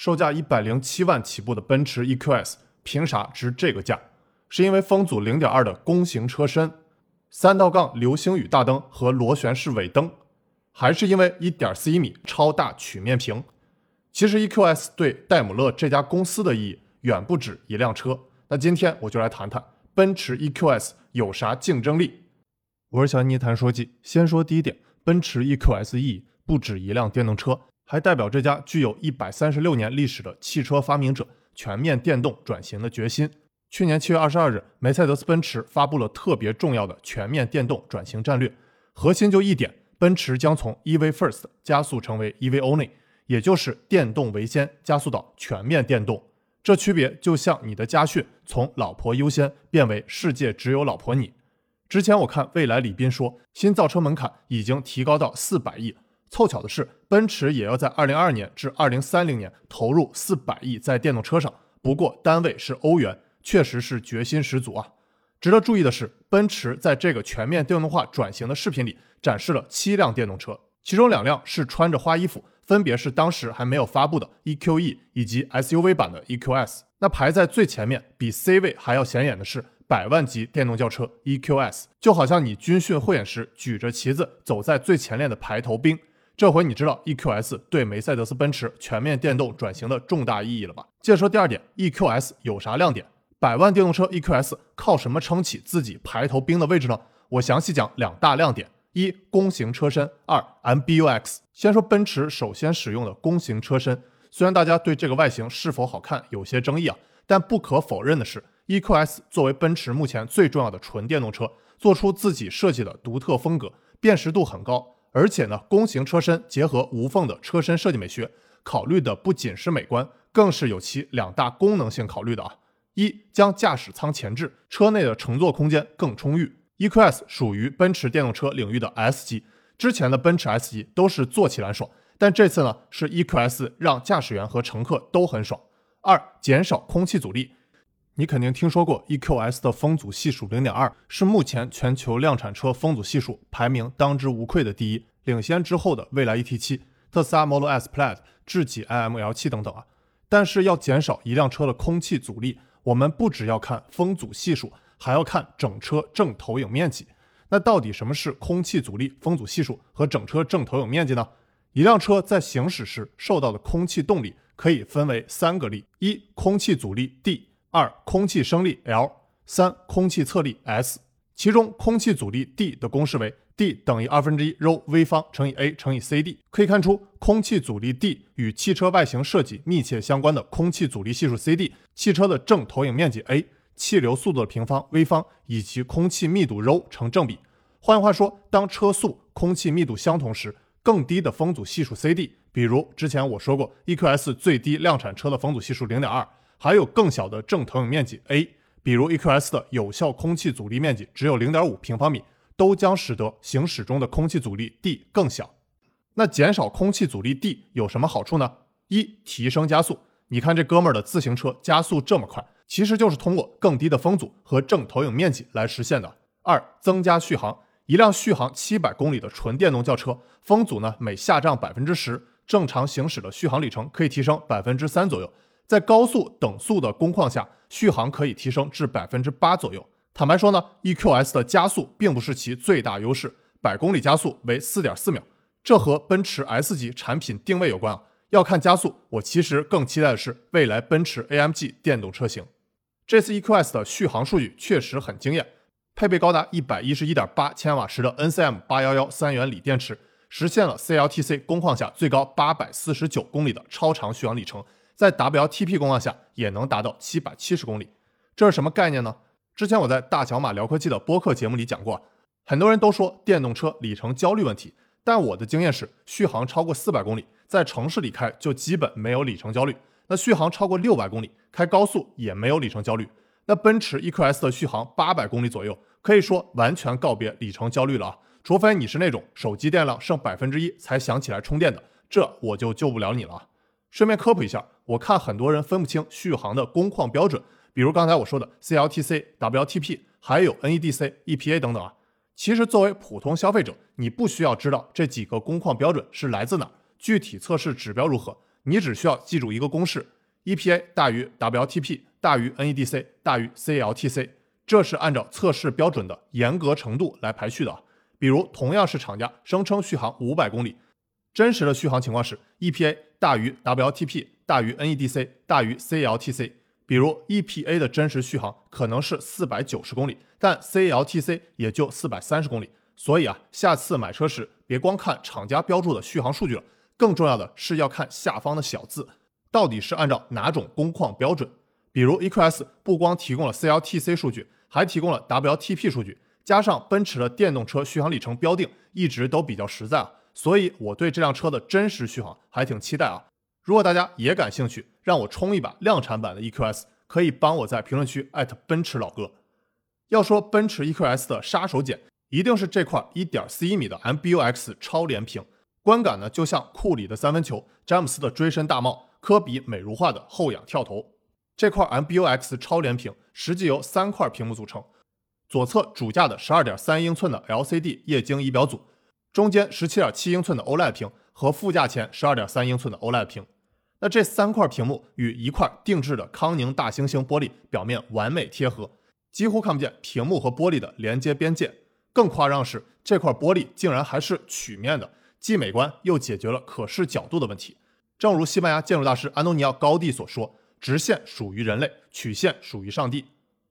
售价一百零七万起步的奔驰 EQS 凭啥值这个价？是因为风阻零点二的弓形车身、三道杠流星雨大灯和螺旋式尾灯，还是因为一点四一米超大曲面屏？其实 EQS 对戴姆勒这家公司的意义远不止一辆车。那今天我就来谈谈奔驰 EQS 有啥竞争力。我是小妮谈说记，先说第一点，奔驰 EQS 意义不止一辆电动车，还代表这家具有一百三十六年历史的汽车发明者全面电动转型的决心。去年七月二十二日，梅赛德斯奔驰发布了特别重要的全面电动转型战略，核心就一点：奔驰将从 EV First 加速成为 EV Only，也就是电动为先，加速到全面电动。这区别就像你的家训从老婆优先变为世界只有老婆你。之前我看未来李斌说，新造车门槛已经提高到四百亿。凑巧的是，奔驰也要在二零二二年至二零三零年投入四百亿在电动车上，不过单位是欧元。确实是决心十足啊！值得注意的是，奔驰在这个全面电动化转型的视频里展示了七辆电动车，其中两辆是穿着花衣服，分别是当时还没有发布的 EQE 以及 SUV 版的 EQS。那排在最前面，比 C 位还要显眼的是百万级电动轿车 EQS，就好像你军训汇演时举着旗子走在最前列的排头兵。这回你知道 EQS 对梅赛德斯奔驰全面电动转型的重大意义了吧？接着说第二点，EQS 有啥亮点？百万电动车 EQS 靠什么撑起自己排头兵的位置呢？我详细讲两大亮点：一、弓形车身；二、MBUX。先说奔驰首先使用的弓形车身，虽然大家对这个外形是否好看有些争议啊，但不可否认的是，EQS 作为奔驰目前最重要的纯电动车，做出自己设计的独特风格，辨识度很高。而且呢，弓形车身结合无缝的车身设计美学，考虑的不仅是美观，更是有其两大功能性考虑的啊。一将驾驶舱前置，车内的乘坐空间更充裕。EQS 属于奔驰电动车领域的 S 级，之前的奔驰 S 级都是坐起来爽，但这次呢是 EQS 让驾驶员和乘客都很爽。二减少空气阻力，你肯定听说过 EQS 的风阻系数零点二，是目前全球量产车风阻系数排名当之无愧的第一，领先之后的蔚来 ET7、特斯拉 Model S Plaid、智己 IML7 等等啊。但是要减少一辆车的空气阻力。我们不只要看风阻系数，还要看整车正投影面积。那到底什么是空气阻力、风阻系数和整车正投影面积呢？一辆车在行驶时受到的空气动力可以分为三个力：一、空气阻力 D；二、空气升力 L；三、空气侧力 S。其中，空气阻力 D 的公式为 D 等于二分之一 ρ V 方乘以 A 乘以 CD。可以看出，空气阻力 D 与汽车外形设计密切相关的空气阻力系数 CD。汽车的正投影面积 a，气流速度的平方 v 方以及空气密度 ρ 成正比。换句话说，当车速、空气密度相同时，更低的风阻系数 CD，比如之前我说过 EQS 最低量产车的风阻系数零点二，还有更小的正投影面积 a，比如 EQS 的有效空气阻力面积只有零点五平方米，都将使得行驶中的空气阻力 D 更小。那减少空气阻力 D 有什么好处呢？一、提升加速。你看这哥们儿的自行车加速这么快，其实就是通过更低的风阻和正投影面积来实现的。二、增加续航，一辆续航七百公里的纯电动轿车，风阻呢每下降百分之十，正常行驶的续航里程可以提升百分之三左右。在高速等速的工况下，续航可以提升至百分之八左右。坦白说呢，EQS 的加速并不是其最大优势，百公里加速为四点四秒，这和奔驰 S 级产品定位有关啊。要看加速，我其实更期待的是未来奔驰 AMG 电动车型。这次 EQS 的续航数据确实很惊艳，配备高达一百一十一点八千瓦时的 NCM 八幺幺三元锂电池，实现了 CLTC 工况下最高八百四十九公里的超长续航里程，在 W T P 工况下也能达到七百七十公里。这是什么概念呢？之前我在大小马聊科技的播客节目里讲过，很多人都说电动车里程焦虑问题，但我的经验是，续航超过四百公里。在城市里开就基本没有里程焦虑，那续航超过六百公里，开高速也没有里程焦虑。那奔驰 EQS 的续航八百公里左右，可以说完全告别里程焦虑了啊！除非你是那种手机电量剩百分之一才想起来充电的，这我就救不了你了。顺便科普一下，我看很多人分不清续航的工况标准，比如刚才我说的 CLTC、WLTP，还有 NEDC、EPA 等等啊。其实作为普通消费者，你不需要知道这几个工况标准是来自哪。具体测试指标如何？你只需要记住一个公式：EPA 大于 WLTP 大于 NEDC 大于 CLTC，这是按照测试标准的严格程度来排序的。比如，同样是厂家声称续航五百公里，真实的续航情况是 EPA 大于 WLTP 大于 NEDC 大于 CLTC。比如 EPA 的真实续航可能是四百九十公里，但 CLTC 也就四百三十公里。所以啊，下次买车时别光看厂家标注的续航数据了，更重要的是要看下方的小字，到底是按照哪种工况标准。比如 EQS 不光提供了 CLTC 数据，还提供了 WLTP 数据，加上奔驰的电动车续航里程标定一直都比较实在啊，所以我对这辆车的真实续航还挺期待啊。如果大家也感兴趣，让我冲一把量产版的 EQS，可以帮我在评论区艾特奔驰老哥。要说奔驰 EQS 的杀手锏，一定是这块1.4一米的 MBUX 超连屏，观感呢就像库里的三分球、詹姆斯的追身大帽、科比美如画的后仰跳投。这块 MBUX 超连屏实际由三块屏幕组成，左侧主架的12.3英寸的 LCD 液晶仪表组，中间17.7英寸的 OLED 屏和副驾前12.3英寸的 OLED 屏。那这三块屏幕与一块定制的康宁大猩猩玻璃表面完美贴合，几乎看不见屏幕和玻璃的连接边界。更夸张是，这块玻璃竟然还是曲面的，既美观又解决了可视角度的问题。正如西班牙建筑大师安东尼奥·高地所说：“直线属于人类，曲线属于上帝。”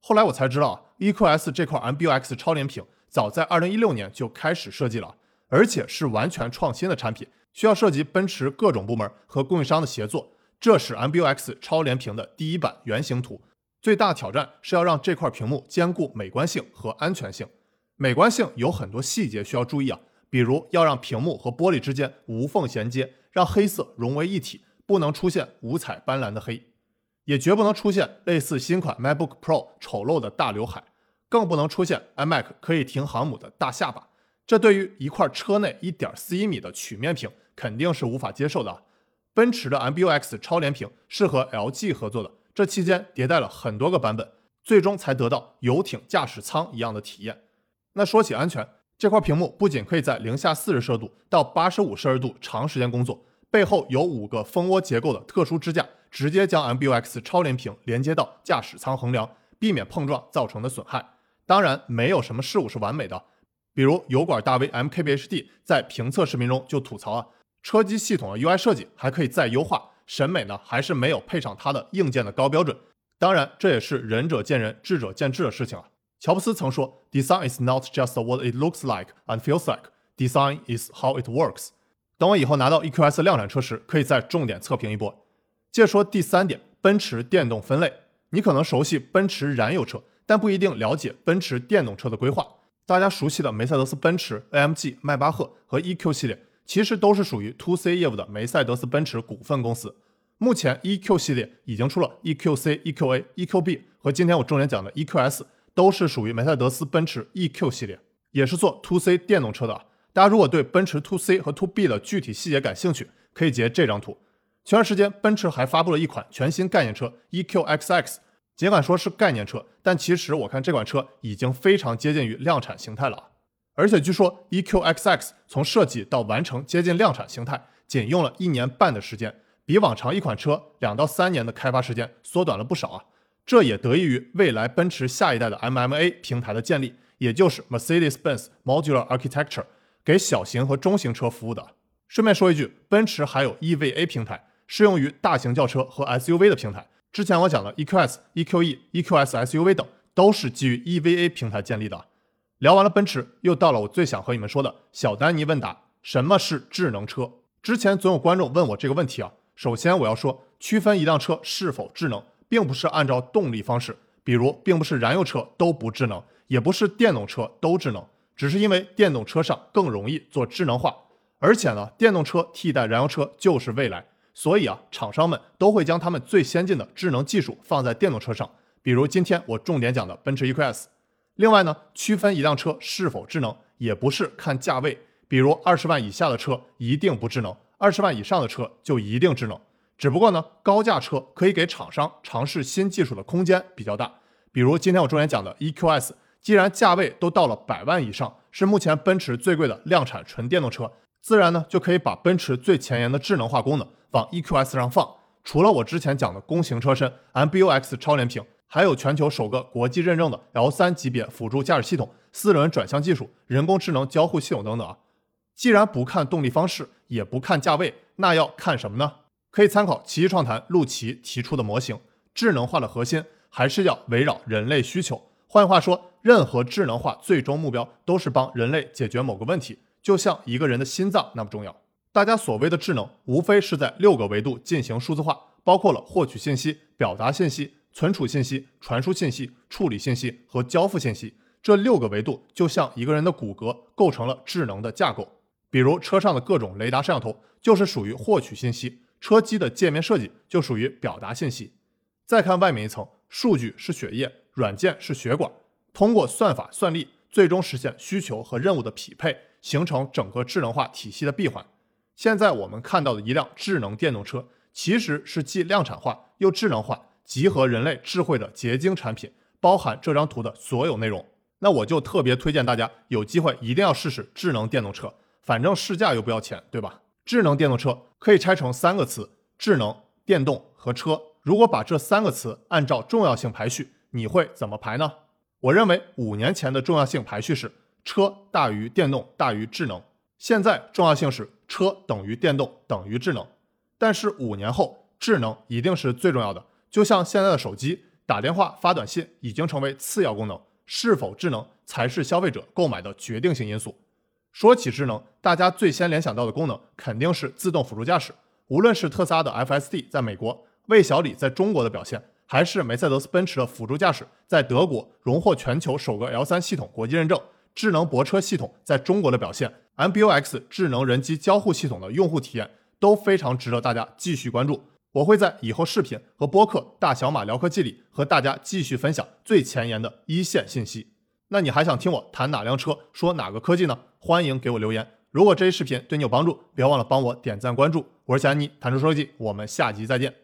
后来我才知道，EQS 这块 MBUX 超联屏早在2016年就开始设计了，而且是完全创新的产品。需要涉及奔驰各种部门和供应商的协作。这是 MBUX 超连屏的第一版原型图。最大挑战是要让这块屏幕兼顾美观性和安全性。美观性有很多细节需要注意啊，比如要让屏幕和玻璃之间无缝衔接，让黑色融为一体，不能出现五彩斑斓的黑，也绝不能出现类似新款 MacBook Pro 丑陋的大刘海，更不能出现 iMac 可以停航母的大下巴。这对于一块车内一点四一米的曲面屏肯定是无法接受的。奔驰的 MBUX 超连屏是和 LG 合作的，这期间迭代了很多个版本，最终才得到游艇驾驶舱一样的体验。那说起安全，这块屏幕不仅可以在零下四十摄氏度到八十五摄氏度长时间工作，背后有五个蜂窝结构的特殊支架，直接将 MBUX 超连屏连接到驾驶舱横梁，避免碰撞造成的损害。当然，没有什么事物是完美的。比如油管大 V MKBHD 在评测视频中就吐槽啊，车机系统的 UI 设计还可以再优化，审美呢还是没有配上它的硬件的高标准。当然，这也是仁者见仁，智者见智的事情啊。乔布斯曾说，Design is not just what it looks like and feels like. Design is how it works. 等我以后拿到 EQS 量产车时，可以再重点测评一波。接着说第三点，奔驰电动分类。你可能熟悉奔驰燃油车，但不一定了解奔驰电动车的规划。大家熟悉的梅赛德斯奔驰、AMG、迈巴赫和 EQ 系列，其实都是属于 To C 业务的梅赛德斯奔驰股份公司。目前 EQ 系列已经出了 EQC、EQA、EQB 和今天我重点讲的 EQS，都是属于梅赛德斯奔驰 EQ 系列，也是做 To C 电动车的。大家如果对奔驰 To C 和 To B 的具体细节感兴趣，可以截这张图。前段时间，奔驰还发布了一款全新概念车 EQXX。尽管说是概念车，但其实我看这款车已经非常接近于量产形态了。而且据说 EQXX 从设计到完成接近量产形态，仅用了一年半的时间，比往常一款车两到三年的开发时间缩短了不少啊。这也得益于未来奔驰下一代的 MMA 平台的建立，也就是 Mercedes-Benz Modular Architecture，给小型和中型车服务的。顺便说一句，奔驰还有 EVA 平台，适用于大型轿车和 SUV 的平台。之前我讲的 EQS、EQE、EQS SUV 等都是基于 EVA 平台建立的。聊完了奔驰，又到了我最想和你们说的小丹尼问答：什么是智能车？之前总有观众问我这个问题啊。首先我要说，区分一辆车是否智能，并不是按照动力方式，比如并不是燃油车都不智能，也不是电动车都智能，只是因为电动车上更容易做智能化，而且呢，电动车替代燃油车就是未来。所以啊，厂商们都会将他们最先进的智能技术放在电动车上，比如今天我重点讲的奔驰 EQS。另外呢，区分一辆车是否智能，也不是看价位，比如二十万以下的车一定不智能，二十万以上的车就一定智能。只不过呢，高价车可以给厂商尝试新技术的空间比较大。比如今天我重点讲的 EQS，既然价位都到了百万以上，是目前奔驰最贵的量产纯电动车。自然呢就可以把奔驰最前沿的智能化功能往 EQS 上放。除了我之前讲的弓形车身、MBUX 超联屏，还有全球首个国际认证的 L3 级别辅助驾驶系统、四轮转向技术、人工智能交互系统等等啊。既然不看动力方式，也不看价位，那要看什么呢？可以参考奇迹创谈陆琪提出的模型，智能化的核心还是要围绕人类需求。换句话说，任何智能化最终目标都是帮人类解决某个问题，就像一个人的心脏那么重要。大家所谓的智能，无非是在六个维度进行数字化，包括了获取信息、表达信息、存储信息、传输信息、处理信息和交付信息。这六个维度就像一个人的骨骼，构成了智能的架构。比如车上的各种雷达摄像头就是属于获取信息，车机的界面设计就属于表达信息。再看外面一层，数据是血液，软件是血管，通过算法算力，最终实现需求和任务的匹配，形成整个智能化体系的闭环。现在我们看到的一辆智能电动车，其实是既量产化又智能化，集合人类智慧的结晶产品，包含这张图的所有内容。那我就特别推荐大家有机会一定要试试智能电动车，反正试驾又不要钱，对吧？智能电动车可以拆成三个词：智能、电动和车。如果把这三个词按照重要性排序，你会怎么排呢？我认为五年前的重要性排序是车大于电动大于智能，现在重要性是。车等于电动等于智能，但是五年后智能一定是最重要的。就像现在的手机，打电话、发短信已经成为次要功能，是否智能才是消费者购买的决定性因素。说起智能，大家最先联想到的功能肯定是自动辅助驾驶。无论是特斯拉的 FSD 在美国、魏小李在中国的表现，还是梅赛德斯奔驰的辅助驾驶在德国荣获全球首个 L3 系统国际认证。智能泊车系统在中国的表现，MBUX 智能人机交互系统的用户体验都非常值得大家继续关注。我会在以后视频和播客《大小马聊科技》里和大家继续分享最前沿的一线信息。那你还想听我谈哪辆车、说哪个科技呢？欢迎给我留言。如果这一视频对你有帮助，别忘了帮我点赞关注。我是小安妮，谈车说科技，我们下集再见。